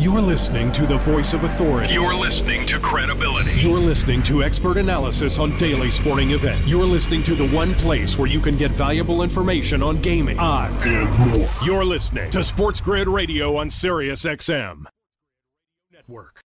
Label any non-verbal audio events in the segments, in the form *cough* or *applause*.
You're listening to the voice of authority. You're listening to credibility. You're listening to expert analysis on daily sporting events. You're listening to the one place where you can get valuable information on gaming, odds, and more. You're listening to Sports Grid Radio on Sirius XM. Network.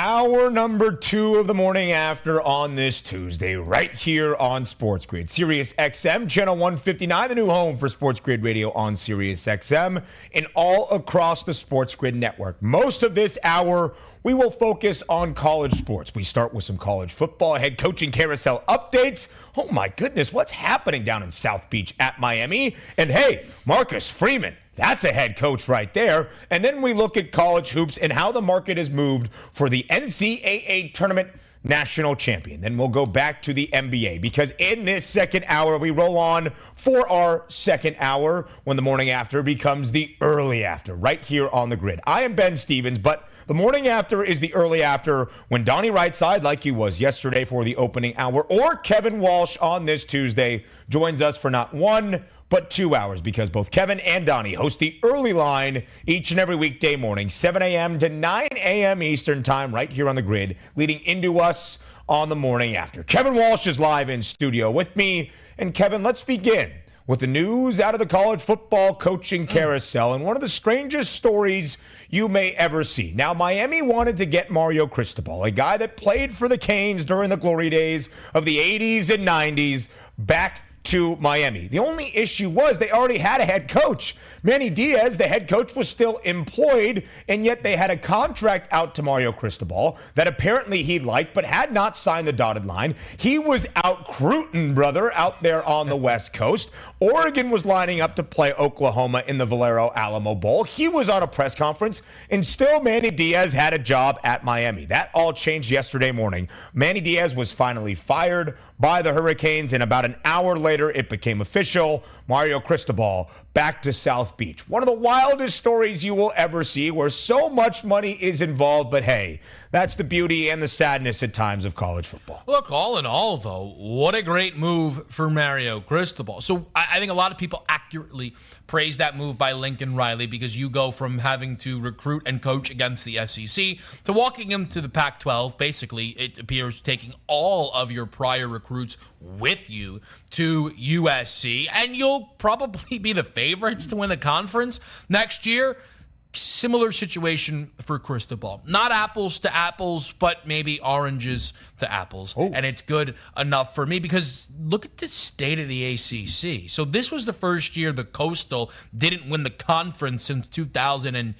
Hour number two of the morning after on this Tuesday, right here on Sports Grid. Sirius XM, channel 159, the new home for Sports Grid Radio on Sirius XM, and all across the Sports Grid network. Most of this hour, we will focus on college sports. We start with some college football, head coaching carousel updates. Oh my goodness, what's happening down in South Beach at Miami? And hey, Marcus Freeman that's a head coach right there. And then we look at college hoops and how the market has moved for the NCAA tournament national champion. Then we'll go back to the NBA because in this second hour, we roll on for our second hour when the morning after becomes the early after right here on the grid. I am Ben Stevens, but the morning after is the early after when Donnie Rightside, like he was yesterday for the opening hour, or Kevin Walsh on this Tuesday joins us for not one but two hours because both Kevin and Donnie host the early line each and every weekday morning, 7 a.m. to 9 a.m. Eastern Time, right here on the grid, leading into us on the morning after. Kevin Walsh is live in studio with me. And Kevin, let's begin with the news out of the college football coaching mm. carousel and one of the strangest stories you may ever see. Now, Miami wanted to get Mario Cristobal, a guy that played for the Canes during the glory days of the 80s and 90s, back to Miami. The only issue was they already had a head coach. Manny Diaz, the head coach, was still employed, and yet they had a contract out to Mario Cristobal that apparently he liked, but had not signed the dotted line. He was out Cruton, brother, out there on the West Coast. Oregon was lining up to play Oklahoma in the Valero Alamo Bowl. He was on a press conference, and still Manny Diaz had a job at Miami. That all changed yesterday morning. Manny Diaz was finally fired by the Hurricanes, and about an hour later, it became official. Mario Cristobal back to South Beach. One of the wildest stories you will ever see where so much money is involved, but hey, that's the beauty and the sadness at times of college football. Look, all in all, though, what a great move for Mario Cristobal. So I, think a lot of people accurately praise that move by Lincoln Riley because you go from having to recruit and coach against the SEC to walking him to the Pac 12. Basically, it appears taking all of your prior recruits with you to USC, and you'll probably be the favorites to win the conference next year similar situation for Cristobal. Not apples to apples, but maybe oranges to apples. Oh. And it's good enough for me because look at the state of the ACC. So this was the first year the Coastal didn't win the conference since 2010. And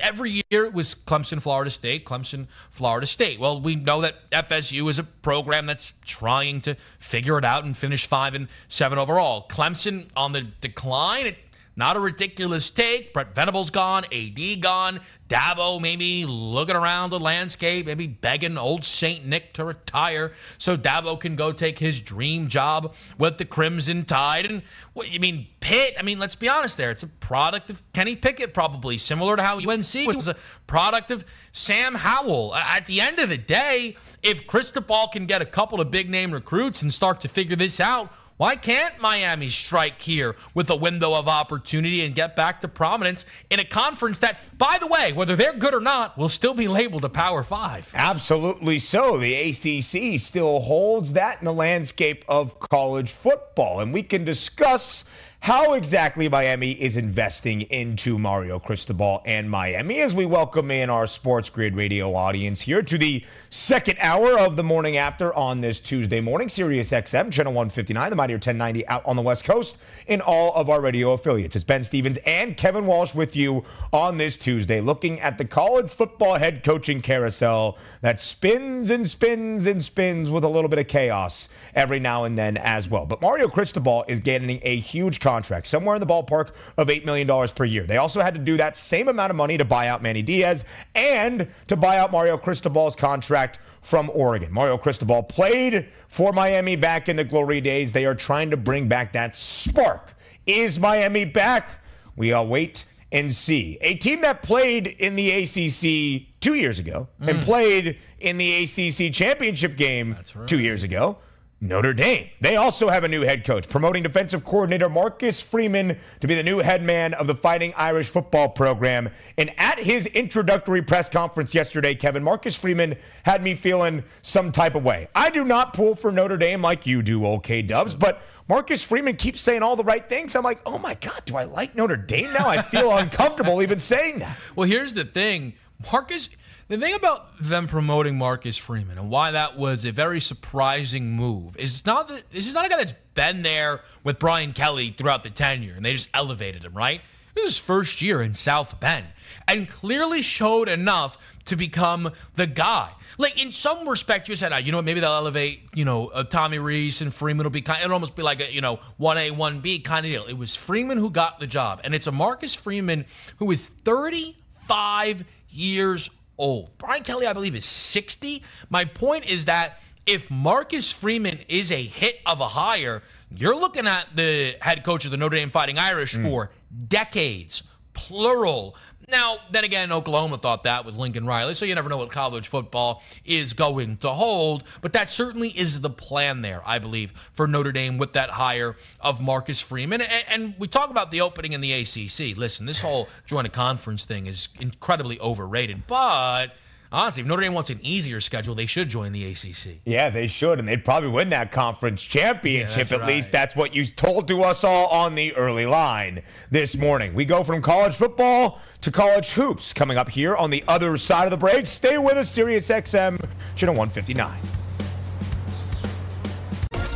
every year it was Clemson, Florida State, Clemson, Florida State. Well, we know that FSU is a program that's trying to figure it out and finish five and seven overall. Clemson on the decline. It not a ridiculous take. Brent Venables gone, AD gone, Dabo maybe looking around the landscape, maybe begging old St. Nick to retire so Dabo can go take his dream job with the Crimson Tide. And what you mean, Pitt? I mean, let's be honest there. It's a product of Kenny Pickett, probably similar to how UNC was a product of Sam Howell. At the end of the day, if Cristobal can get a couple of big name recruits and start to figure this out, why can't Miami strike here with a window of opportunity and get back to prominence in a conference that, by the way, whether they're good or not, will still be labeled a Power Five? Absolutely so. The ACC still holds that in the landscape of college football. And we can discuss how exactly Miami is investing into Mario Cristobal and Miami as we welcome in our Sports Grid radio audience here to the second hour of the morning after on this Tuesday morning. Sirius XM, channel 159, the Mighty 1090 out on the West Coast in all of our radio affiliates. It's Ben Stevens and Kevin Walsh with you on this Tuesday, looking at the college football head coaching carousel that spins and spins and spins with a little bit of chaos every now and then as well. But Mario Cristobal is getting a huge contract, somewhere in the ballpark of $8 million per year. They also had to do that same amount of money to buy out Manny Diaz and to buy out Mario Cristobal's contract from Oregon. Mario Cristobal played for Miami back in the glory days. They are trying to bring back that spark. Is Miami back? We all wait and see. A team that played in the ACC two years ago and mm. played in the ACC championship game two years ago. Notre Dame. They also have a new head coach, promoting defensive coordinator Marcus Freeman to be the new head man of the Fighting Irish football program. And at his introductory press conference yesterday, Kevin, Marcus Freeman had me feeling some type of way. I do not pull for Notre Dame like you do, OK Dubs, but Marcus Freeman keeps saying all the right things. I'm like, oh my God, do I like Notre Dame now? I feel *laughs* uncomfortable even saying that. Well, here's the thing Marcus. The thing about them promoting Marcus Freeman and why that was a very surprising move is not that this is not a guy that's been there with Brian Kelly throughout the tenure and they just elevated him, right? This is his first year in South Bend and clearly showed enough to become the guy. Like in some respect, you said, oh, you know what, maybe they'll elevate, you know, uh, Tommy Rees and Freeman will be kind. It'll almost be like a, you know, one A, one B kind of deal. It was Freeman who got the job, and it's a Marcus Freeman who is 35 years old. Brian Kelly, I believe, is 60. My point is that if Marcus Freeman is a hit of a hire, you're looking at the head coach of the Notre Dame Fighting Irish mm. for decades, plural. Now, then again, Oklahoma thought that with Lincoln Riley, so you never know what college football is going to hold. But that certainly is the plan there, I believe, for Notre Dame with that hire of Marcus Freeman. And, and we talk about the opening in the ACC. Listen, this whole joint a conference thing is incredibly overrated, but honestly, if Notre Dame wants an easier schedule, they should join the ACC. Yeah, they should, and they'd probably win that conference championship. Yeah, At least that's what you told to us all on the early line this morning. We go from college football to college hoops coming up here on the other side of the break. Stay with us, Sirius XM, Channel 159.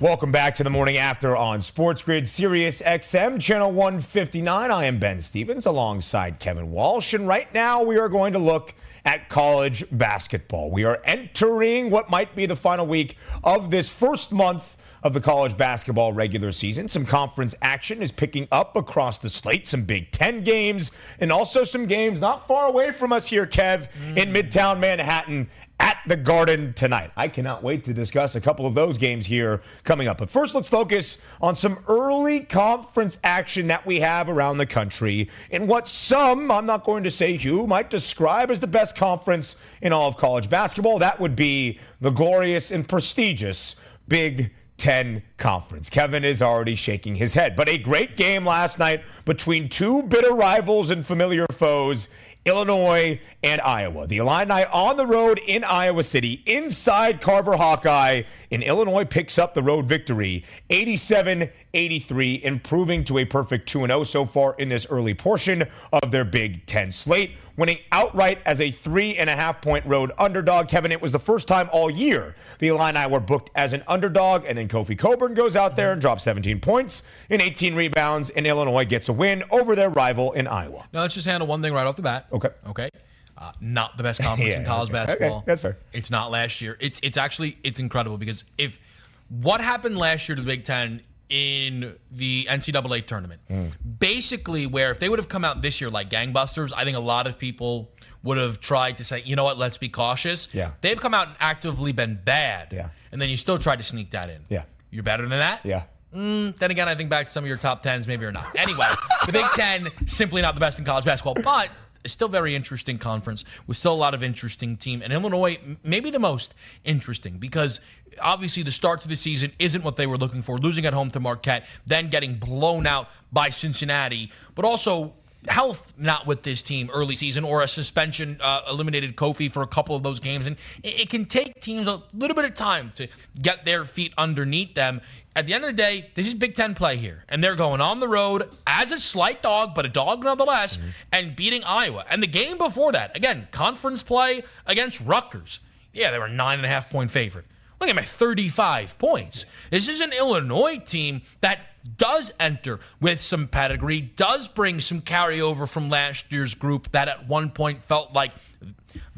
Welcome back to the morning after on Sports Grid Sirius XM, Channel 159. I am Ben Stevens alongside Kevin Walsh. And right now we are going to look at college basketball. We are entering what might be the final week of this first month of the college basketball regular season. Some conference action is picking up across the slate, some Big Ten games, and also some games not far away from us here, Kev, in mm. Midtown Manhattan at the Garden tonight. I cannot wait to discuss a couple of those games here coming up. But first, let's focus on some early conference action that we have around the country in what some, I'm not going to say who, might describe as the best conference in all of college basketball. That would be the glorious and prestigious Big 10 conference. Kevin is already shaking his head. But a great game last night between two bitter rivals and familiar foes. Illinois and Iowa. The Illini on the road in Iowa City, inside Carver Hawkeye, and Illinois picks up the road victory 87 83, improving to a perfect 2 0 so far in this early portion of their Big Ten slate, winning outright as a three and a half point road underdog. Kevin, it was the first time all year the Illini were booked as an underdog, and then Kofi Cockburn goes out there and drops 17 points and 18 rebounds, and Illinois gets a win over their rival in Iowa. Now let's just handle one thing right off the bat. Okay. Okay. Uh, not the best *laughs* conference Yeah, in college okay. basketball. Okay, that's fair. It's not last year. It's it's actually it's incredible because if what happened last year to the Big Ten in the NCAA tournament, Hmm. basically where if they would have come out this year like gangbusters, I think a lot of people would have tried to say, you know what, let's be cautious. Yeah. They've come out and actively been bad. Yeah. And then you still tried to sneak that in. Yeah. You're better than that? Yeah. Then again, I think back to some of your top tens, maybe or not. Anyway, the Big Ten simply not the best in college basketball, but it's still very interesting conference with still a lot of interesting team. And Illinois, maybe the most interesting because obviously the start to the season isn't what they were looking for, losing at home to Marquette, then getting blown out by Cincinnati, but also health not with this team early season or a suspension uh, eliminated Kofi for a couple of those games. And it, it can take teams a little bit of time to get their feet underneath them at the end of the day this is Big 10 play here and they're going on the road as a slight dog but a dog nonetheless mm-hmm. and beating Iowa. And the game before that again conference play against Rutgers. Yeah they were nine and a half point favorite. Look at my 35 points. This is an Illinois team that does enter with some pedigree, does bring some carryover from last year's group that at one point felt like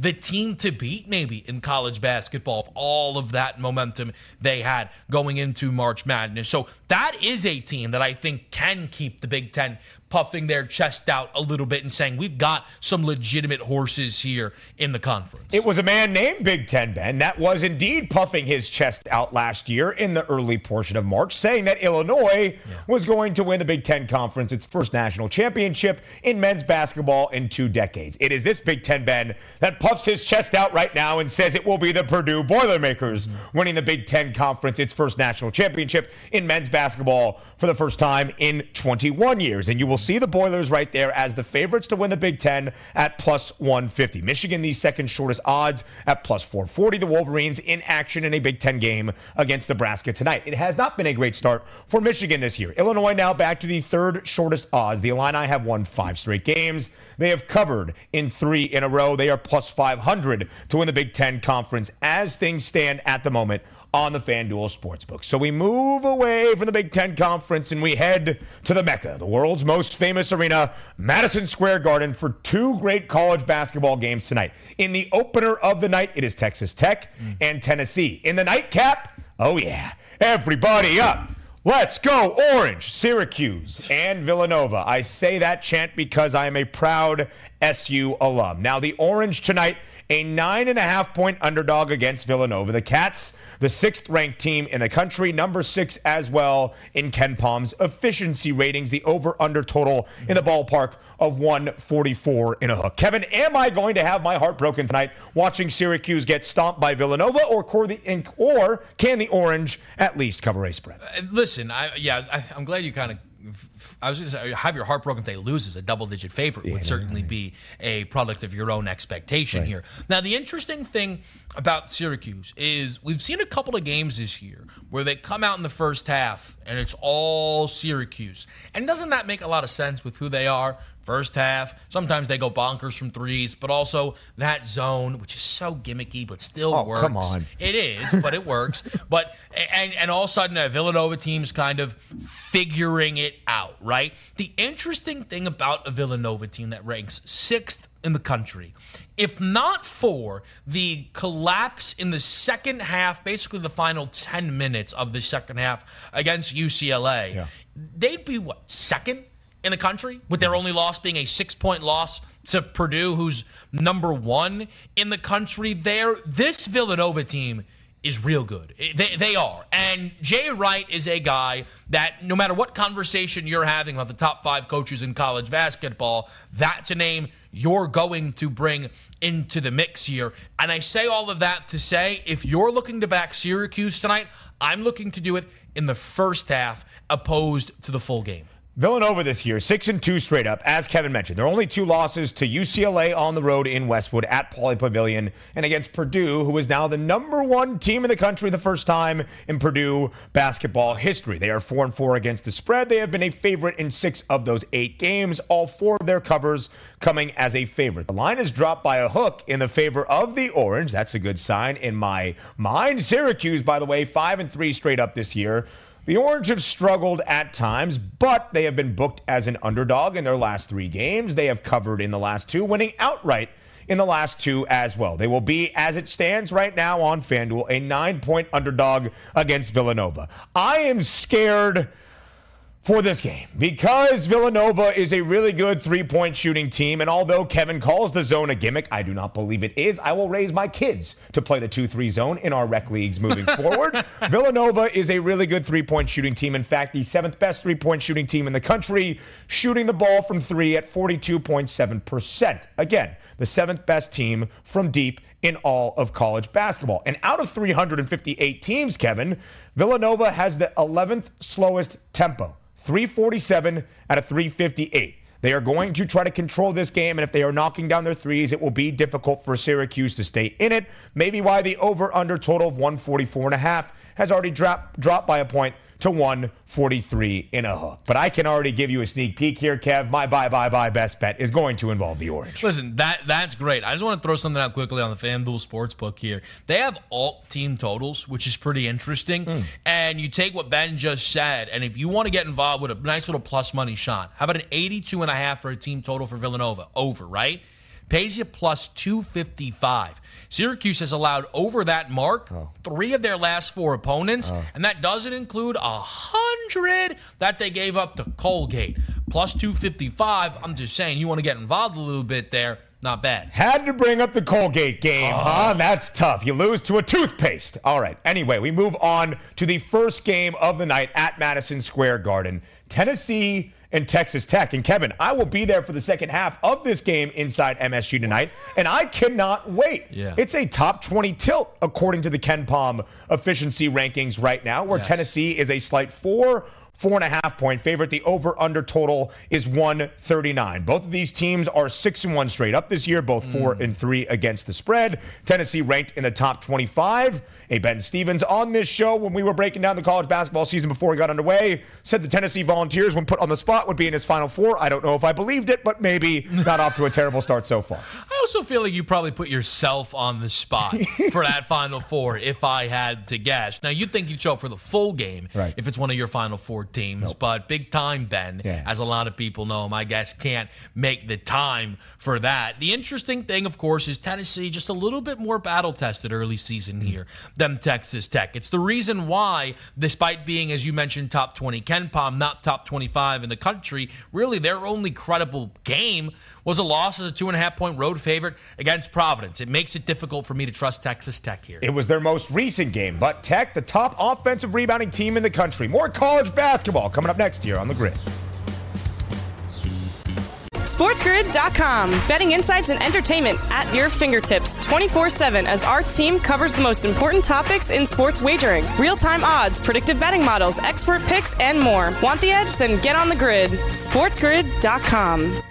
the team to beat maybe in college basketball all of that momentum they had going into March Madness. So that is a team that I think can keep the Big Ten puffing their chest out a little bit and saying, we've got some legitimate horses here in the conference. It was a man named Big Ten Ben that was indeed puffing his chest out last year in the early portion of March, saying that Illinois yeah. was going to win the Big Ten Conference, its first national championship in men's basketball in two decades. It is this Big Ten Ben that puffs his chest out right now and says it will be the Purdue Boilermakers mm-hmm. winning the Big Ten Conference, its first national championship in men's basketball for the first time in 21 years. And you will see the Boilers right there as the favorites to win the Big Ten at plus 150. Michigan, the second shortest odds at plus 440. The Wolverines in action in a Big Ten game against Nebraska tonight. It has not been a great start for Michigan this year. Illinois now back to the third shortest odds. The Illini have won five straight games. They have covered in three in a row. They are plus 500 to win the Big Ten Conference as things stand at the moment on the FanDuel Sportsbook. So we move away from the Big Ten Conference and we head to the Mecca, the world's most famous arena, Madison Square Garden, for two great college basketball games tonight. In the opener of the night, it is Texas Tech mm. and Tennessee. In the nightcap, oh yeah, everybody up. Let's go, Orange, Syracuse, and Villanova. I say that chant because I am a proud SU alum. Now, the Orange tonight, a nine and a half point underdog against Villanova. The Cats the sixth ranked team in the country, number six as well in KenPom's efficiency ratings, the over under total in the ballpark of 144 in a hook. Kevin, am I going to have my heart broken tonight watching Syracuse get stomped by Villanova, or, Corey Inc? or can the Orange at least cover a spread? Uh, listen, I, yeah, I, I'm glad you kind of I was going to say, uh, have your heart broken if they lose as a double digit favorite yeah, would certainly be a product of your own expectation right. here. Now, the interesting thing about Syracuse is we've seen a couple of games this year where they come out in the first half and it's all Syracuse. And doesn't that make a lot of sense with who they are? First half, sometimes they go bonkers from threes, but also that zone, which is so gimmicky, but still oh, works. Come on. It is, but it works. *laughs* but and and all of a sudden, a Villanova team's kind of figuring it out, right? The interesting thing about a Villanova team that ranks sixth in the country. If not for the collapse in the second half, basically the final 10 minutes of the second half against UCLA, yeah. they'd be what, second in the country, with their only loss being a six point loss to Purdue, who's number one in the country there. This Villanova team is real good. They, they are. And Jay Wright is a guy that no matter what conversation you're having about the top five coaches in college basketball, that's a name you're going to bring into the mix here. And I say all of that to say if you're looking to back Syracuse tonight, I'm looking to do it in the first half opposed to the full game. Villanova this year, six and two straight up, as Kevin mentioned. There are only two losses to UCLA on the road in Westwood at Pauley Pavilion and against Purdue, who is now the number one team in the country the first time in Purdue basketball history. They are four and four against the spread. They have been a favorite in six of those eight games, all four of their covers coming as a favorite. The line is dropped by a hook in the favor of the Orange. That's a good sign in my mind. Syracuse, by the way, five and three straight up this year. The Orange have struggled at times, but they have been booked as an underdog in their last three games. They have covered in the last two, winning outright in the last two as well. They will be, as it stands right now on FanDuel, a nine point underdog against Villanova. I am scared for this game because Villanova is a really good three point shooting team. And although Kevin calls the zone a gimmick, I do not believe it is. I will raise my kids to play the 2 3 zone in our rec leagues moving *laughs* forward. Villanova is a really good three point shooting team. In fact, the seventh best three point shooting team in the country, shooting the ball from three at 42.7%. Again, the seventh best team from deep in all of college basketball. And out of 358 teams, Kevin, Villanova has the 11th slowest tempo. 347 out of 358. They are going to try to control this game, and if they are knocking down their threes, it will be difficult for Syracuse to stay in it. Maybe why the over under total of 144 and a half has already dropped dropped by a point to 143 in a hook. But I can already give you a sneak peek here, Kev. My bye bye bye best bet is going to involve the orange. Listen, that that's great. I just want to throw something out quickly on the FanDuel Sportsbook here. They have alt team totals, which is pretty interesting. Mm. And you take what Ben just said, and if you want to get involved with a nice little plus money shot, how about an 82 and a half for a team total for Villanova? Over, right? Pays you plus 255. Syracuse has allowed over that mark oh. three of their last four opponents, oh. and that doesn't include a hundred that they gave up to Colgate. Plus 255. I'm just saying, you want to get involved a little bit there. Not bad. Had to bring up the Colgate game, oh. huh? That's tough. You lose to a toothpaste. All right. Anyway, we move on to the first game of the night at Madison Square Garden. Tennessee and Texas Tech. And Kevin, I will be there for the second half of this game inside MSG tonight, and I cannot wait. Yeah. It's a top 20 tilt according to the KenPom efficiency rankings right now, where yes. Tennessee is a slight four four and a half point favorite. The over under total is 139. Both of these teams are six and one straight up this year, both four mm. and three against the spread. Tennessee ranked in the top 25. A Ben Stevens on this show when we were breaking down the college basketball season before we got underway said the Tennessee Volunteers, when put on the spot, would be in his final four. I don't know if I believed it, but maybe *laughs* not off to a terrible start so far. I also feel like you probably put yourself on the spot *laughs* for that final four if I had to guess. Now, you'd think you'd show up for the full game right. if it's one of your final four teams, nope. but big time Ben, yeah. as a lot of people know him, I guess can't make the time for that. The interesting thing, of course, is Tennessee just a little bit more battle tested early season mm. here than Texas Tech. It's the reason why, despite being, as you mentioned, top 20 KenPom, not top 25 in the country, really their only credible game was a loss as a two and a half point road favorite against Providence. It makes it difficult for me to trust Texas Tech here. It was their most recent game, but Tech, the top offensive rebounding team in the country. More college basketball coming up next year on the grid. SportsGrid.com. Betting insights and entertainment at your fingertips 24 7 as our team covers the most important topics in sports wagering real time odds, predictive betting models, expert picks, and more. Want the edge? Then get on the grid. SportsGrid.com.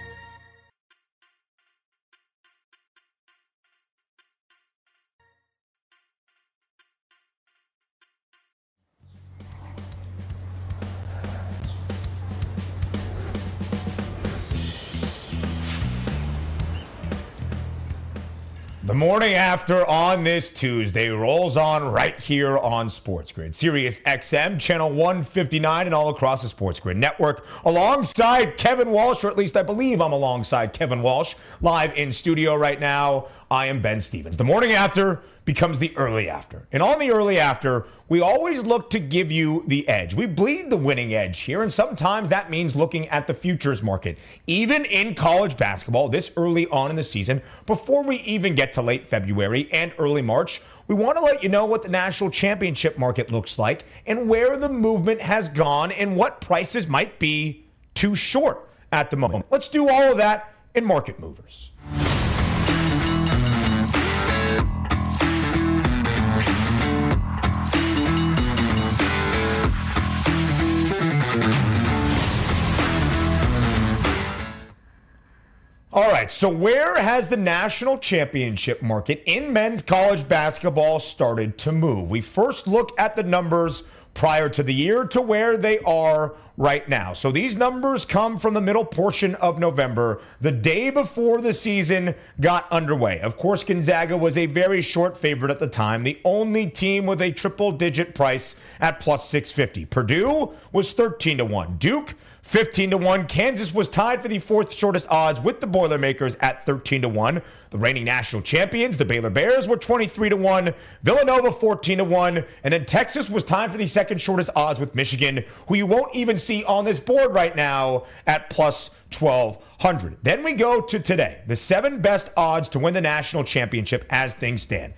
The morning after on this Tuesday rolls on right here on Sports Grid, Sirius XM, channel 159, and all across the Sports Grid network. Alongside Kevin Walsh, or at least I believe I'm alongside Kevin Walsh, live in studio right now. I am Ben Stevens. The morning after becomes the early after. And on the early after, we always look to give you the edge. We bleed the winning edge here, and sometimes that means looking at the futures market. Even in college basketball, this early on in the season, before we even get to late February and early March, we want to let you know what the national championship market looks like and where the movement has gone and what prices might be too short at the moment. Let's do all of that in Market Movers. All right, so where has the national championship market in men's college basketball started to move? We first look at the numbers prior to the year to where they are right now. So these numbers come from the middle portion of November, the day before the season got underway. Of course, Gonzaga was a very short favorite at the time, the only team with a triple digit price at plus 650. Purdue was 13 to 1. Duke 15 to 1. Kansas was tied for the fourth shortest odds with the Boilermakers at 13 to 1. The reigning national champions, the Baylor Bears, were 23 to 1. Villanova 14 to 1. And then Texas was tied for the second shortest odds with Michigan, who you won't even see on this board right now at plus 1200. Then we go to today, the seven best odds to win the national championship as things stand.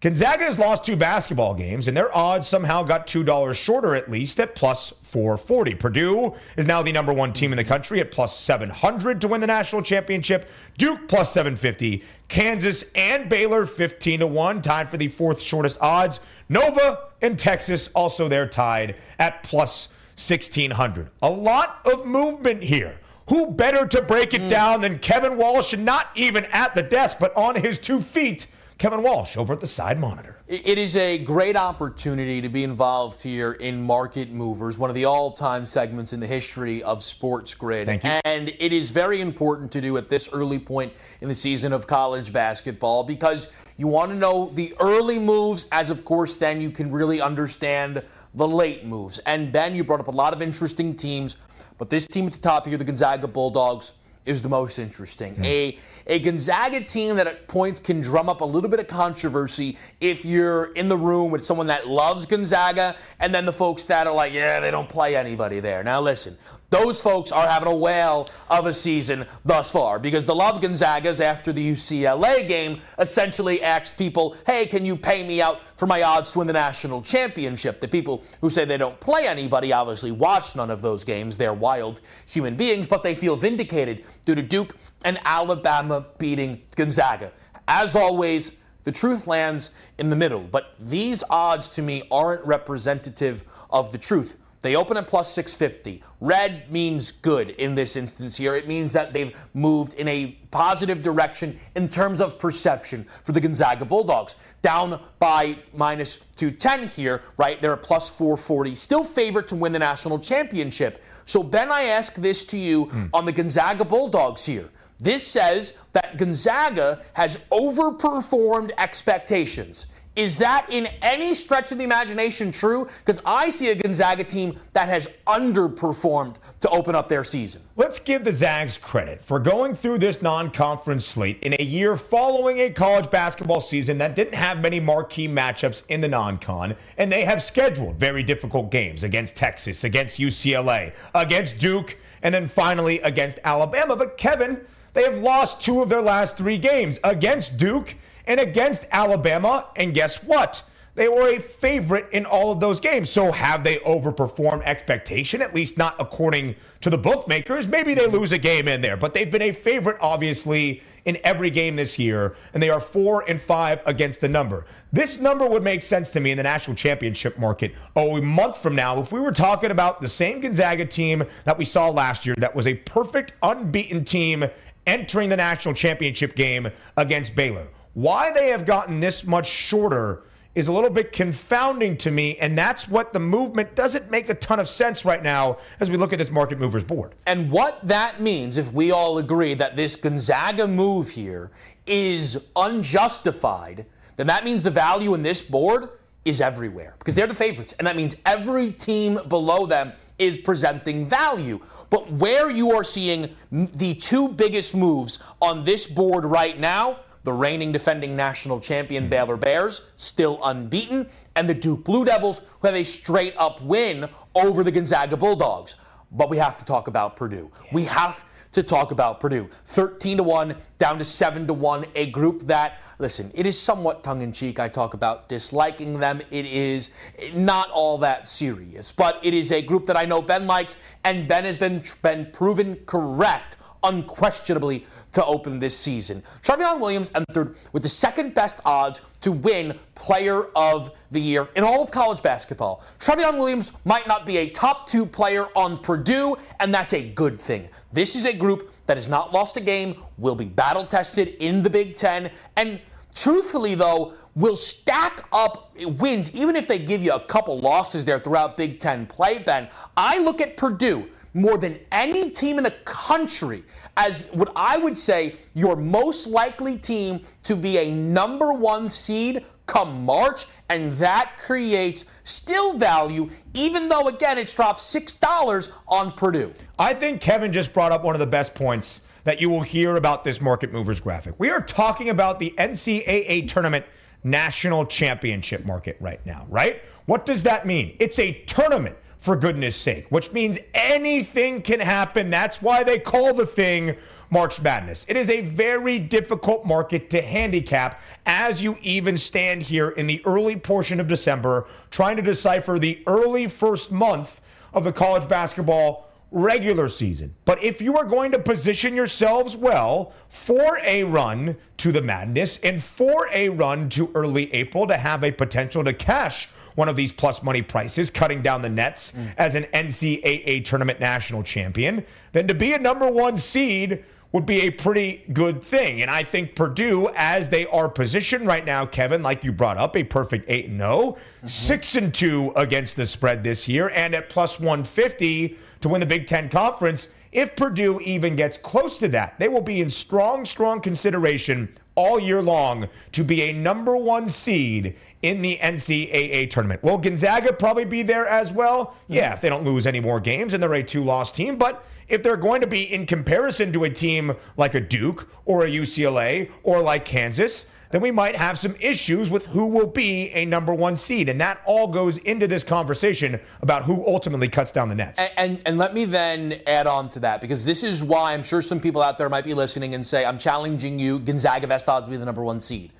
Gonzaga has lost two basketball games, and their odds somehow got $2 shorter at least at plus 440. Purdue is now the number one team in the country at plus 700 to win the national championship. Duke plus 750. Kansas and Baylor 15 to 1, tied for the fourth shortest odds. Nova and Texas also there tied at plus 1600. A lot of movement here. Who better to break it mm. down than Kevin Walsh, not even at the desk, but on his two feet? Kevin Walsh over at the side monitor. It is a great opportunity to be involved here in Market Movers, one of the all time segments in the history of Sports Grid. Thank you. And it is very important to do at this early point in the season of college basketball because you want to know the early moves, as of course, then you can really understand the late moves. And Ben, you brought up a lot of interesting teams, but this team at the top here, the Gonzaga Bulldogs, is the most interesting. A a Gonzaga team that at points can drum up a little bit of controversy if you're in the room with someone that loves Gonzaga and then the folks that are like, yeah, they don't play anybody there. Now listen, those folks are having a whale of a season thus far because the Love Gonzagas after the UCLA game essentially asked people, hey, can you pay me out for my odds to win the national championship? The people who say they don't play anybody obviously watch none of those games. They're wild human beings, but they feel vindicated due to Duke and Alabama beating Gonzaga. As always, the truth lands in the middle, but these odds to me aren't representative of the truth. They open at plus 650. Red means good in this instance here. It means that they've moved in a positive direction in terms of perception for the Gonzaga Bulldogs. Down by minus 210 here, right? They're at plus 440. Still favorite to win the national championship. So, Ben, I ask this to you hmm. on the Gonzaga Bulldogs here. This says that Gonzaga has overperformed expectations. Is that in any stretch of the imagination true? Because I see a Gonzaga team that has underperformed to open up their season. Let's give the Zags credit for going through this non conference slate in a year following a college basketball season that didn't have many marquee matchups in the non con, and they have scheduled very difficult games against Texas, against UCLA, against Duke, and then finally against Alabama. But Kevin, they have lost two of their last three games against Duke and against Alabama, and guess what? They were a favorite in all of those games. So have they overperformed expectation? At least not according to the bookmakers. Maybe they lose a game in there, but they've been a favorite, obviously, in every game this year, and they are four and five against the number. This number would make sense to me in the national championship market. Oh, a month from now, if we were talking about the same Gonzaga team that we saw last year, that was a perfect unbeaten team entering the national championship game against Baylor. Why they have gotten this much shorter is a little bit confounding to me, and that's what the movement doesn't make a ton of sense right now as we look at this market movers board. And what that means, if we all agree that this Gonzaga move here is unjustified, then that means the value in this board is everywhere because they're the favorites. And that means every team below them is presenting value. But where you are seeing the two biggest moves on this board right now, the reigning defending national champion Baylor Bears, still unbeaten, and the Duke Blue Devils, who have a straight up win over the Gonzaga Bulldogs. But we have to talk about Purdue. We have to talk about Purdue. 13 to 1, down to 7 to 1, a group that, listen, it is somewhat tongue in cheek. I talk about disliking them. It is not all that serious, but it is a group that I know Ben likes, and Ben has been, been proven correct unquestionably to open this season. Trevion Williams entered with the second best odds to win Player of the Year in all of college basketball. Trevion Williams might not be a top two player on Purdue, and that's a good thing. This is a group that has not lost a game, will be battle tested in the Big Ten, and truthfully, though, will stack up wins even if they give you a couple losses there throughout Big Ten play, Ben. I look at Purdue more than any team in the country as what I would say your most likely team to be a number one seed come March, and that creates still value, even though, again, it's dropped $6 on Purdue. I think Kevin just brought up one of the best points that you will hear about this market movers graphic. We are talking about the NCAA tournament national championship market right now, right? What does that mean? It's a tournament for goodness sake, which means anything can happen. That's why they call the thing March Madness. It is a very difficult market to handicap as you even stand here in the early portion of December trying to decipher the early first month of the college basketball regular season. But if you are going to position yourselves well for a run to the madness and for a run to early April to have a potential to cash one of these plus money prices, cutting down the nets mm. as an NCAA tournament national champion, then to be a number one seed would be a pretty good thing. And I think Purdue, as they are positioned right now, Kevin, like you brought up, a perfect 8 0, mm-hmm. 6 and 2 against the spread this year, and at plus 150 to win the Big Ten Conference. If Purdue even gets close to that, they will be in strong, strong consideration all year long to be a number one seed in the NCAA tournament. Will Gonzaga probably be there as well? Yeah, if they don't lose any more games and they're a two loss team. But if they're going to be in comparison to a team like a Duke or a UCLA or like Kansas, then we might have some issues with who will be a number one seed. And that all goes into this conversation about who ultimately cuts down the nets. And, and, and let me then add on to that because this is why I'm sure some people out there might be listening and say, I'm challenging you, Gonzaga best odds to be the number one seed.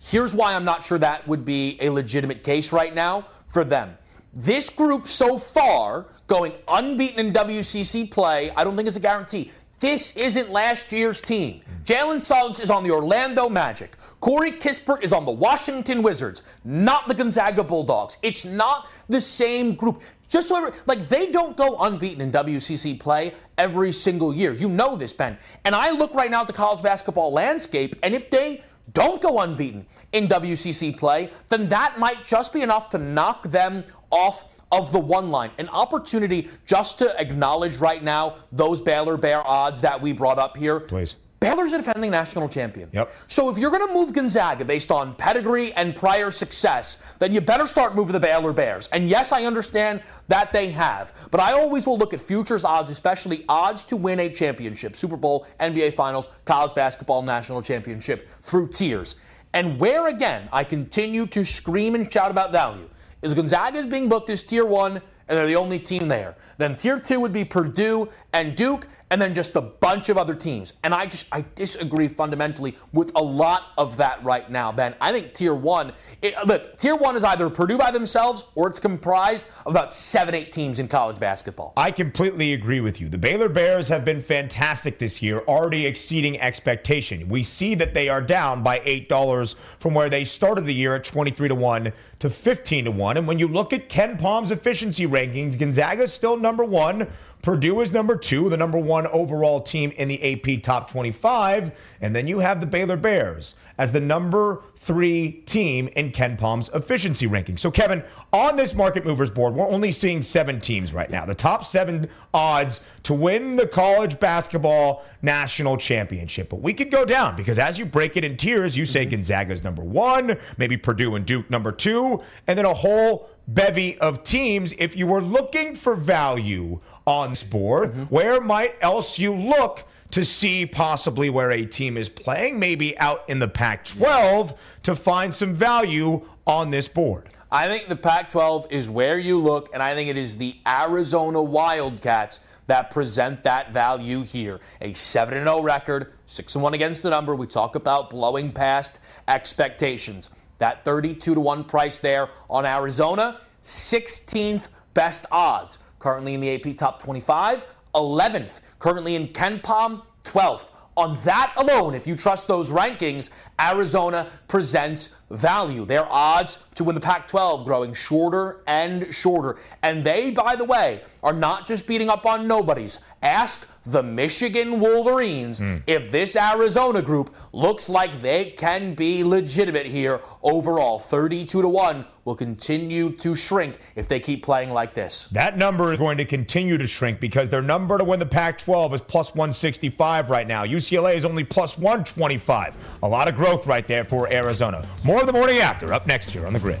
Here's why I'm not sure that would be a legitimate case right now for them. This group so far going unbeaten in WCC play, I don't think is a guarantee. This isn't last year's team. Jalen Suggs is on the Orlando Magic. Corey Kispert is on the Washington Wizards, not the Gonzaga Bulldogs. It's not the same group. Just so every, like they don't go unbeaten in WCC play every single year. You know this, Ben. And I look right now at the college basketball landscape, and if they don't go unbeaten in WCC play, then that might just be enough to knock them off of the one line. An opportunity just to acknowledge right now those Baylor Bear odds that we brought up here. Please. Baylor's a defending national champion. Yep. So if you're going to move Gonzaga based on pedigree and prior success, then you better start moving the Baylor Bears. And yes, I understand that they have, but I always will look at futures odds, especially odds to win a championship, Super Bowl, NBA Finals, college basketball national championship through tiers. And where again I continue to scream and shout about value is Gonzaga is being booked as tier one, and they're the only team there. Then tier two would be Purdue and Duke, and then just a bunch of other teams. And I just I disagree fundamentally with a lot of that right now, Ben. I think tier one, it, look, tier one is either Purdue by themselves or it's comprised of about seven, eight teams in college basketball. I completely agree with you. The Baylor Bears have been fantastic this year, already exceeding expectation. We see that they are down by eight dollars from where they started the year at twenty-three to one to fifteen to one. And when you look at KenPom's efficiency rankings, Gonzaga is still number one. Purdue is number two, the number one overall team in the AP top 25. And then you have the Baylor Bears as the number three team in KenPom's efficiency ranking. So, Kevin, on this market movers board, we're only seeing seven teams right now. The top seven odds to win the college basketball national championship. But we could go down because as you break it in tiers, you say mm-hmm. Gonzaga's number one, maybe Purdue and Duke number two, and then a whole bevy of teams. If you were looking for value on this board, mm-hmm. where might else you look? to see possibly where a team is playing, maybe out in the Pac 12 to find some value on this board. I think the Pac 12 is where you look, and I think it is the Arizona Wildcats that present that value here. A 7 0 record, 6 1 against the number. We talk about blowing past expectations. That 32 to 1 price there on Arizona, 16th best odds. Currently in the AP top 25, 11th. Currently in KenPom, 12th. On that alone, if you trust those rankings, Arizona presents value. Their odds to win the Pac 12 growing shorter and shorter. And they, by the way, are not just beating up on nobodies. Ask the Michigan Wolverines hmm. if this Arizona group looks like they can be legitimate here overall. 32 to 1 will continue to shrink if they keep playing like this. That number is going to continue to shrink because their number to win the Pac 12 is plus 165 right now. UCLA is only plus 125. A lot of growth right there for Arizona. More of the morning after up next here on the grid.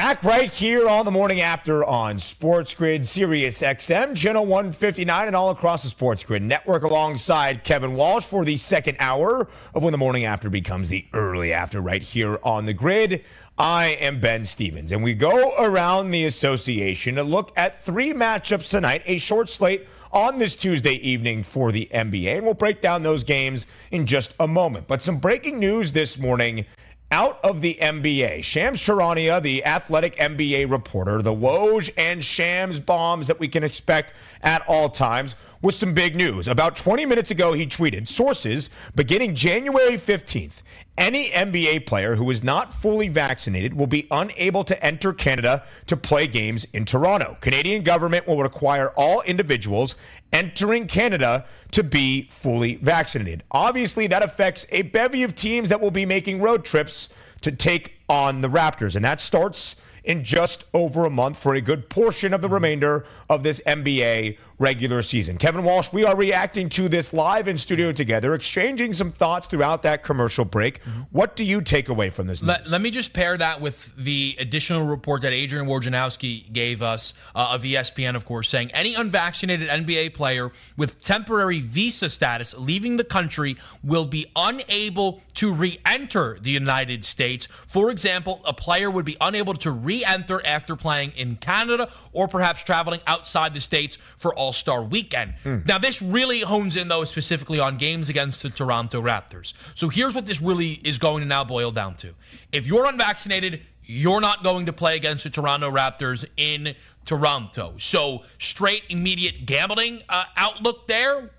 Back right here on the morning after on Sports Grid, Sirius XM, Channel 159, and all across the Sports Grid network alongside Kevin Walsh for the second hour of when the morning after becomes the early after right here on the grid. I am Ben Stevens, and we go around the association to look at three matchups tonight, a short slate on this Tuesday evening for the NBA, and we'll break down those games in just a moment. But some breaking news this morning out of the NBA. Shams Charania, the athletic NBA reporter, the Woj and Shams bombs that we can expect at all times, with some big news. About 20 minutes ago, he tweeted sources beginning January 15th. Any NBA player who is not fully vaccinated will be unable to enter Canada to play games in Toronto. Canadian government will require all individuals entering Canada to be fully vaccinated. Obviously, that affects a bevy of teams that will be making road trips to take on the Raptors, and that starts in just over a month for a good portion of the mm-hmm. remainder of this NBA regular season. Kevin Walsh, we are reacting to this live in studio together, exchanging some thoughts throughout that commercial break. Mm-hmm. What do you take away from this? Let, let, me just pair that with the additional report that Adrian Wojnarowski gave us uh, of ESPN, of course, saying any unvaccinated NBA player with temporary visa status leaving the country will be unable to re-enter the United States. For example, a player would be unable to re-enter after playing in Canada or perhaps traveling outside the states for all all Star weekend. Mm. Now, this really hones in, though, specifically on games against the Toronto Raptors. So here's what this really is going to now boil down to. If you're unvaccinated, you're not going to play against the Toronto Raptors in Toronto. So straight, immediate gambling uh, outlook there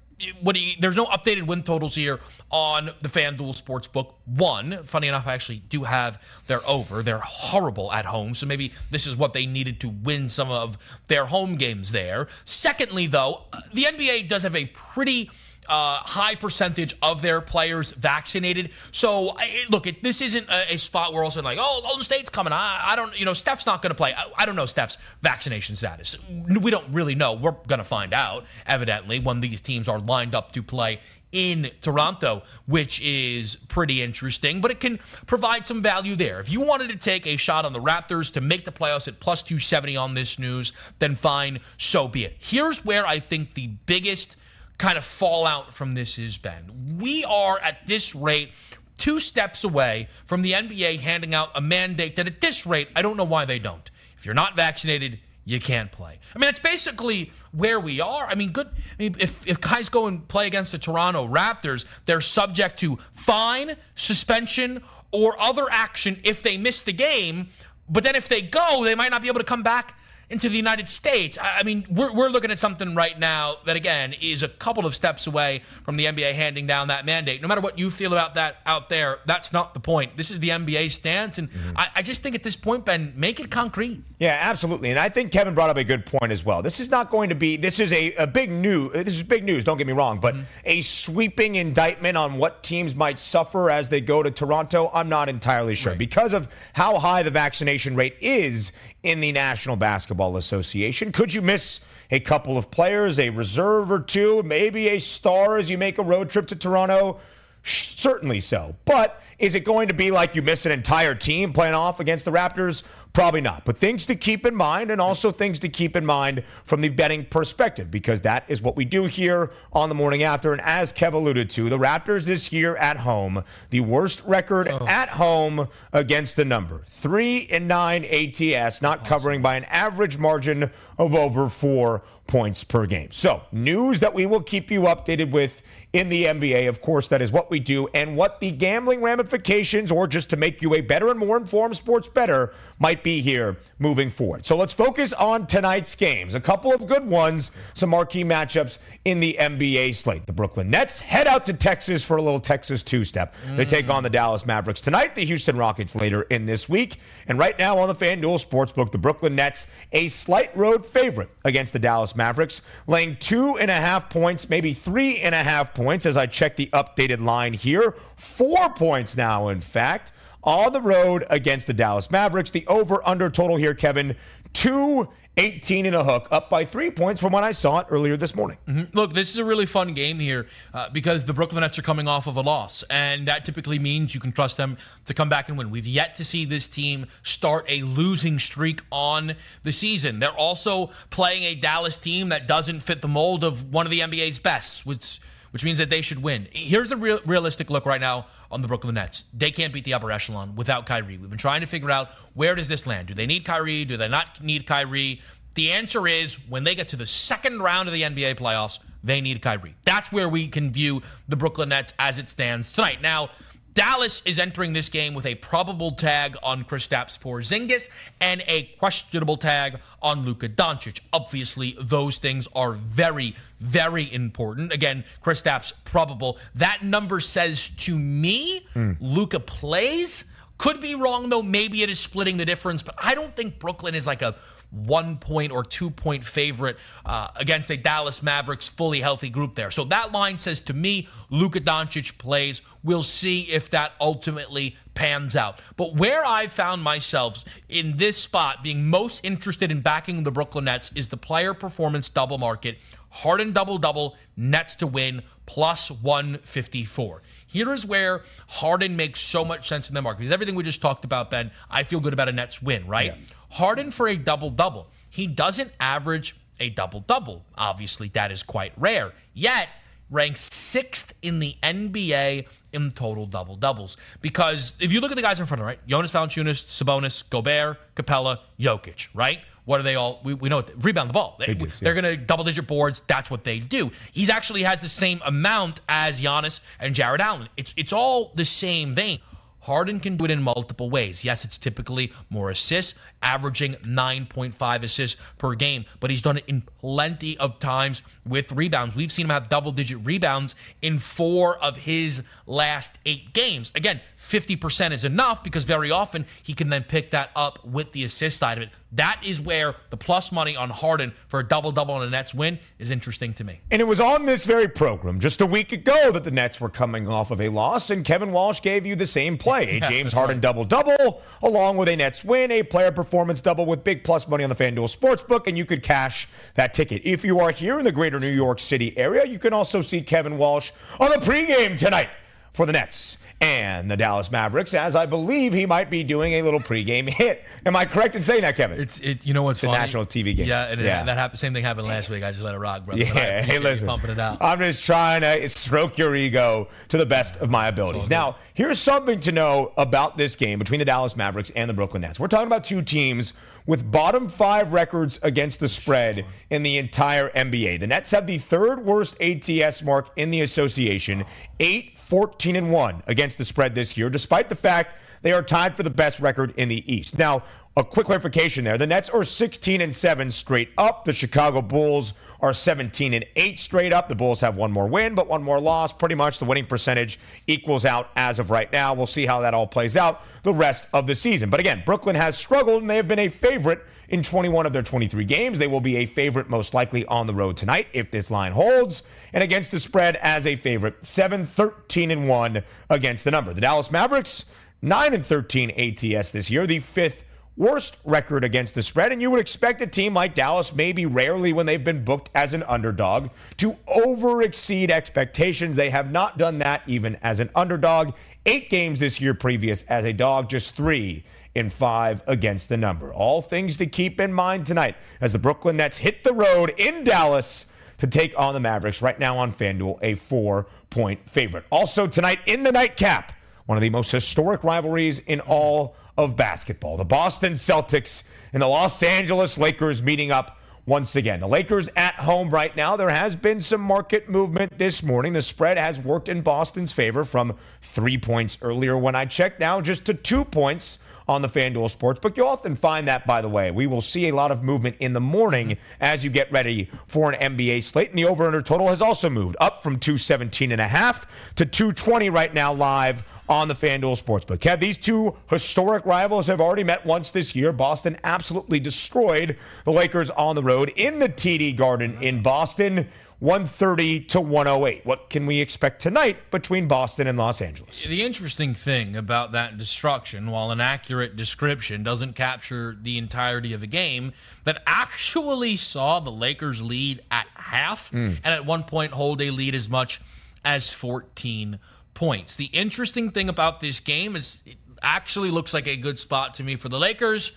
what you, there's no updated win totals here on the FanDuel Sportsbook. One, funny enough, I actually do have their over. They're horrible at home, so maybe this is what they needed to win some of their home games there. Secondly, though, the NBA does have a pretty uh, high percentage of their players vaccinated. So, look, it, this isn't a, a, spot where all of a sudden, like, oh, Golden State's coming. I, I don't, you know, Steph's not going to play. I, I, don't know Steph's vaccination status. We don't really know. We're going to find out, evidently, when these teams are lined up to play in Toronto, which is pretty interesting, but it can provide some value there. If you wanted to take a shot on the Raptors to make the playoffs at plus 270 on this news, then fine, so be it. Here's where I think the biggest kind of fallout from this is, Ben. We are at this rate two steps away from the NBA handing out a mandate that at this rate, I don't know why they don't. If you're not vaccinated, you can't play. I mean, that's basically where we are. I mean, good. I mean, if, if guys go and play against the Toronto Raptors, they're subject to fine, suspension, or other action if they miss the game. But then if they go, they might not be able to come back into the United States. I mean, we're, we're looking at something right now that, again, is a couple of steps away from the NBA handing down that mandate. No matter what you feel about that out there, that's not the point. This is the NBA stance. And mm-hmm. I, I, just think at this point, Ben, make it concrete. Yeah, absolutely. And I think Kevin brought up a good point as well. This is not going to be, this is a, a big news. This is big news, don't get me wrong, but mm-hmm. a sweeping indictment on what teams might suffer as they go to Toronto, I'm not entirely sure. Right. Because of how high the vaccination rate is in the National Basketball Association. Could you miss a couple of players, a reserve or two, maybe a star as you make a road trip to Toronto? Certainly so. But is it going to be like you miss an entire team playing off against the Raptors? Probably not. But things to keep in mind, and also things to keep in mind from the betting perspective, because that is what we do here on the morning after. And as Kev alluded to, the Raptors this year at home, the worst record oh. at home against the number three and nine ATS, not awesome. covering by an average margin of over four points per game. So, news that we will keep you updated with in the NBA. Of course, that is what we do. And what the gambling ramifications, or just to make you a better and more informed sports bettor, might be here moving forward. So let's focus on tonight's games. A couple of good ones, some marquee matchups in the NBA slate. The Brooklyn Nets head out to Texas for a little Texas two step. They take on the Dallas Mavericks tonight, the Houston Rockets later in this week. And right now on the FanDuel Sportsbook, the Brooklyn Nets, a slight road favorite against the Dallas Mavericks, laying two and a half points, maybe three and a half points as I check the updated line here. Four points now, in fact on the road against the Dallas Mavericks. The over under total here, Kevin, two 18 and a hook, up by three points from when I saw it earlier this morning. Mm-hmm. Look, this is a really fun game here uh, because the Brooklyn Nets are coming off of a loss, and that typically means you can trust them to come back and win. We've yet to see this team start a losing streak on the season. They're also playing a Dallas team that doesn't fit the mold of one of the NBA's best, which which means that they should win. Here's the real, realistic look right now on the Brooklyn Nets. They can't beat the upper echelon without Kyrie. We've been trying to figure out where does this land? Do they need Kyrie? Do they not need Kyrie? The answer is when they get to the second round of the NBA playoffs, they need Kyrie. That's where we can view the Brooklyn Nets as it stands tonight. Now, Dallas is entering this game with a probable tag on Kristaps Porzingis and a questionable tag on Luka Doncic. Obviously, those things are very, very important. Again, Kristaps probable. That number says to me, mm. Luka plays. Could be wrong though. Maybe it is splitting the difference, but I don't think Brooklyn is like a one point or two point favorite uh, against a Dallas Mavericks fully healthy group there. So that line says to me, Luka Doncic plays. We'll see if that ultimately pans out. But where I found myself in this spot being most interested in backing the Brooklyn Nets is the player performance double market. Harden double double, Nets to win, plus 154. Here is where Harden makes so much sense in the market. Because everything we just talked about, Ben, I feel good about a Nets win, right? Yeah. Harden for a double double. He doesn't average a double double. Obviously, that is quite rare. Yet, ranks sixth in the NBA in total double doubles. Because if you look at the guys in front of him, right? Jonas Valanciunas, Sabonis, Gobert, Capela, Jokic, right? What are they all? We, we know what they, rebound the ball. They, are going to double digit boards. That's what they do. He's actually has the same amount as Giannis and Jarrett Allen. It's it's all the same vein. Harden can do it in multiple ways. Yes, it's typically more assists, averaging 9.5 assists per game, but he's done it in plenty of times with rebounds. We've seen him have double digit rebounds in four of his last eight games. Again, 50% is enough because very often he can then pick that up with the assist side of it. That is where the plus money on Harden for a double double on a Nets win is interesting to me. And it was on this very program just a week ago that the Nets were coming off of a loss, and Kevin Walsh gave you the same play. A *laughs* James Harden right. double double, along with a Nets win, a player performance double with big plus money on the FanDuel Sportsbook, and you could cash that ticket. If you are here in the greater New York City area, you can also see Kevin Walsh on the pregame tonight for the Nets and the Dallas Mavericks, as I believe he might be doing a little pregame hit. Am I correct in saying that, Kevin? It's it. You know what's it's funny? a national TV game. Yeah, and yeah. that happened. Same thing happened last week. I just let it rock, brother. Yeah, hey, listen, pumping it out. I'm just trying to stroke your ego to the best of my abilities. Now, here's something to know about this game between the Dallas Mavericks and the Brooklyn Nets. We're talking about two teams with bottom five records against the spread in the entire NBA. The Nets have the third worst ATS mark in the association, 8 14 and 1 against the spread this year, despite the fact they are tied for the best record in the East. Now, a quick clarification there. The Nets are 16 and 7 straight up. The Chicago Bulls are 17 and 8 straight up. The Bulls have one more win, but one more loss. Pretty much the winning percentage equals out as of right now. We'll see how that all plays out the rest of the season. But again, Brooklyn has struggled and they have been a favorite in 21 of their 23 games. They will be a favorite most likely on the road tonight if this line holds. And against the spread as a favorite, 7 13 and 1 against the number. The Dallas Mavericks 9 and 13 ATS this year, the fifth worst record against the spread. And you would expect a team like Dallas, maybe rarely when they've been booked as an underdog, to over exceed expectations. They have not done that even as an underdog. Eight games this year previous as a dog, just three in five against the number. All things to keep in mind tonight as the Brooklyn Nets hit the road in Dallas to take on the Mavericks. Right now on FanDuel, a four point favorite. Also tonight in the nightcap, one of the most historic rivalries in all of basketball. The Boston Celtics and the Los Angeles Lakers meeting up once again. The Lakers at home right now. There has been some market movement this morning. The spread has worked in Boston's favor from three points earlier when I checked, now just to two points on the FanDuel Sportsbook. You'll often find that, by the way. We will see a lot of movement in the morning as you get ready for an NBA slate. And the over under total has also moved up from 217 and a half to 220 right now live on the FanDuel Sportsbook. Kev, these two historic rivals have already met once this year. Boston absolutely destroyed the Lakers on the road in the TD Garden in Boston. 130 to 108. What can we expect tonight between Boston and Los Angeles? The interesting thing about that destruction, while an accurate description doesn't capture the entirety of the game, that actually saw the Lakers lead at half Hmm. and at one point hold a lead as much as 14 points. The interesting thing about this game is it actually looks like a good spot to me for the Lakers.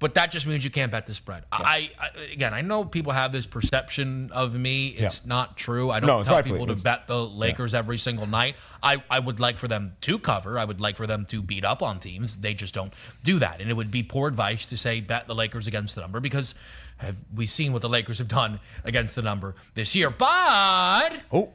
But that just means you can't bet the spread. I, I again, I know people have this perception of me. It's Yeah. not true. I don't No, tell rightfully- people to it's- bet the Lakers every single night. I, I would like for them to cover. I would like for them to beat up on teams. They just don't do that. And it would be poor advice to say bet the Lakers against the number because have we seen what the Lakers have done against the number this year. But Oh,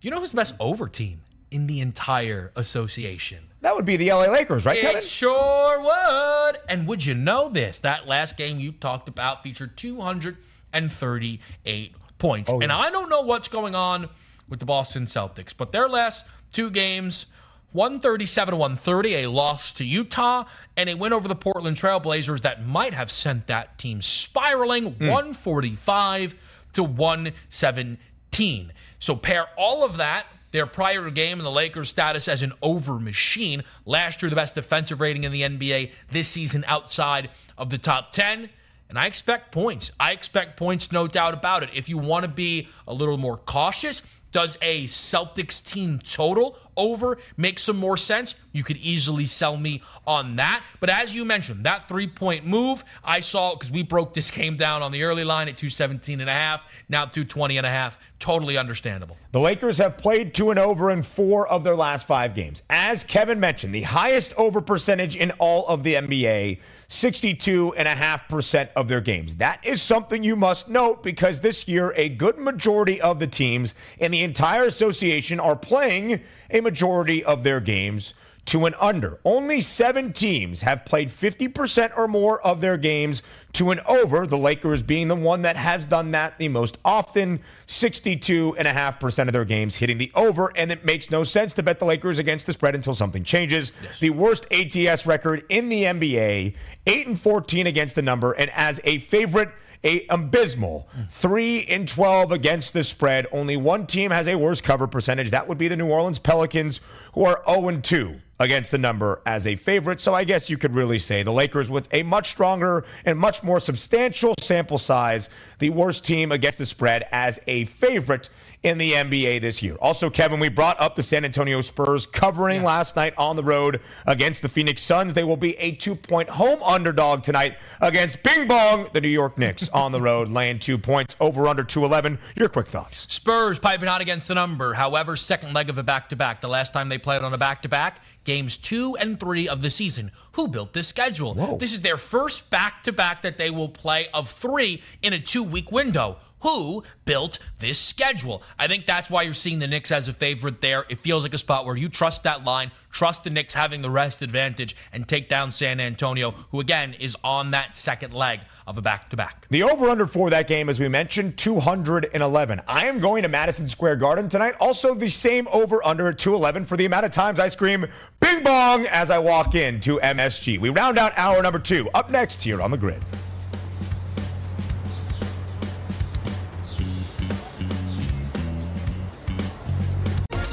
do you know who's the best over team in the entire association? That would be the LA Lakers, right, Kevin? It sure would. And would you know this? That last game you talked about featured 238 points. Oh, yeah. And I don't know what's going on with the Boston Celtics, but their last two games 137 130, a loss to Utah, and a win over the Portland Trailblazers that might have sent that team spiraling hmm. 145 to 117. So pair all of that their prior game and the Lakers' status as an over machine. Last year, the best defensive rating in the NBA. This season, outside of the top 10. And I expect points. I expect points, no doubt about it. If you want to be a little more cautious, does a Celtics team total over make some more sense? You could easily sell me on that. But as you mentioned, that three point move, I saw because we broke this game down on the early line at 217 and a half, now 220 and a half. Totally understandable. The Lakers have played two and over in four of their last five games. As Kevin mentioned, the highest over percentage in all of the NBA, 62.5% of their games. That is something you must note because this year, a good majority of the teams in the entire association are playing a majority of their games to an under. Only seven teams have played 50% or more of their games to an over, the Lakers being the one that has done that the most often, 62.5% of their games hitting the over, and it makes no sense to bet the Lakers against the spread until something changes. The worst ATS record in the NBA, 8 and 14 against the number, and as a favorite, a abysmal 3 in 12 against the spread. Only one team has a worse cover percentage. That would be the New Orleans Pelicans, who are 0 and 2 against the number as a favorite. So I guess you could really say the Lakers, with a much stronger and much more substantial sample size, the worst team against the spread as a favorite in the NBA this year. Also, Kevin, we brought up the San Antonio Spurs covering last night on the road against the Phoenix Suns. They will be a two point home underdog tonight against Bing Bong, the New York Knicks, *laughs* on the road, laying two points over under 211. Your quick thoughts. Spurs piping out against the number. However, second leg of a back to back. The last time they played on a back to back, games two and three of the season. Who built this schedule? This is their first back to back that they will play of three in a two week window. Who built this schedule? I think that's why you're seeing the Knicks as a favorite there. It feels like a spot where you trust that line, trust the Knicks having the rest advantage, and take down San Antonio, who again is on that second leg of a back to back. The over under for that game, as we mentioned, 211. I am going to Madison Square Garden tonight. Also, the same over under at 211 for the amount of times I scream bing bong as I walk in to MSG. We round out hour number two. Up next here on the grid.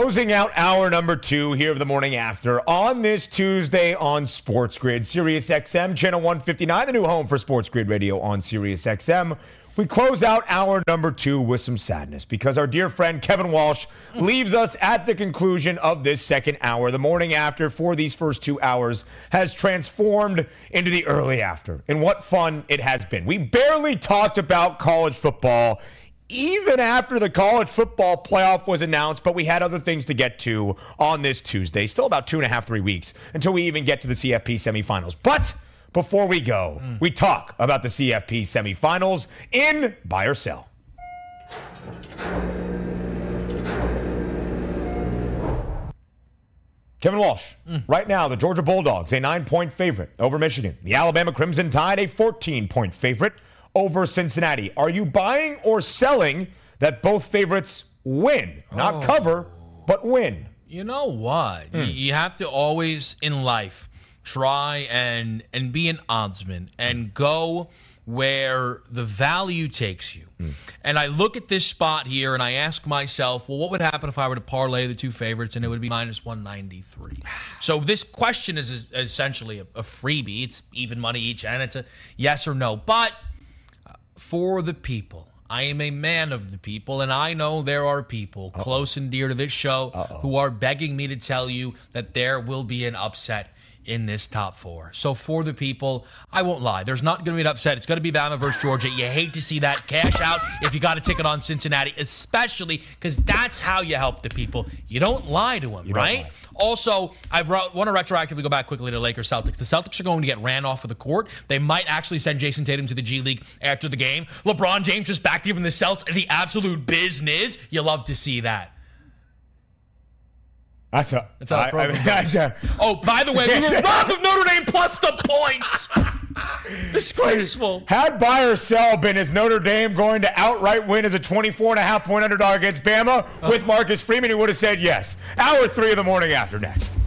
Closing out hour number two here of the morning after on this Tuesday on Sports Grid, Sirius XM, channel 159, the new home for Sports Grid Radio on Sirius XM. We close out hour number two with some sadness because our dear friend Kevin Walsh mm. leaves us at the conclusion of this second hour. The morning after for these first two hours has transformed into the early after. And what fun it has been. We barely talked about college football even after the college football playoff was announced, but we had other things to get to on this Tuesday. Still about two and a half, three weeks until we even get to the CFP semifinals. But before we go, mm. we talk about the CFP semifinals in buy or sell. Kevin Walsh, mm. right now, the Georgia Bulldogs, a nine point favorite over Michigan. The Alabama Crimson Tide, a 14 point favorite over Cincinnati. Are you buying or selling that both favorites win? Not oh. cover, but win. You know what? Mm. You have to always in life try and and be an oddsman and go where the value takes you. Mm. And I look at this spot here and I ask myself, well, what would happen if I were to parlay the two favorites and it would be minus 193? So this question is essentially a, freebie. It's even money each and it's a yes or no. But for the people, I am a man of the people, and I know there are people Uh-oh. close and dear to this show Uh-oh. who are begging me to tell you that there will be an upset in this top four. So for the people, I won't lie. There's not going to be an upset. It's going to be Bama versus Georgia. You hate to see that cash out if you got a ticket on Cincinnati, especially because that's how you help the people. You don't lie to them, you right? Also, I want to retroactively go back quickly to Lakers Celtics. The Celtics are going to get ran off of the court. They might actually send Jayson Tatum to the G League after the game. LeBron James just back to giving the Celtics the absolute business. You love to see that. That's a. That's how I, I mean, that's a, *laughs* Oh, by the way, we were *laughs* robbed of Notre Dame plus the points. *laughs* Disgraceful. Had buy or sell been is Notre Dame going to outright win as a 24 and a half point underdog against Bama uh, with Marcus Freeman, he would have said yes. Hour three of the morning after next.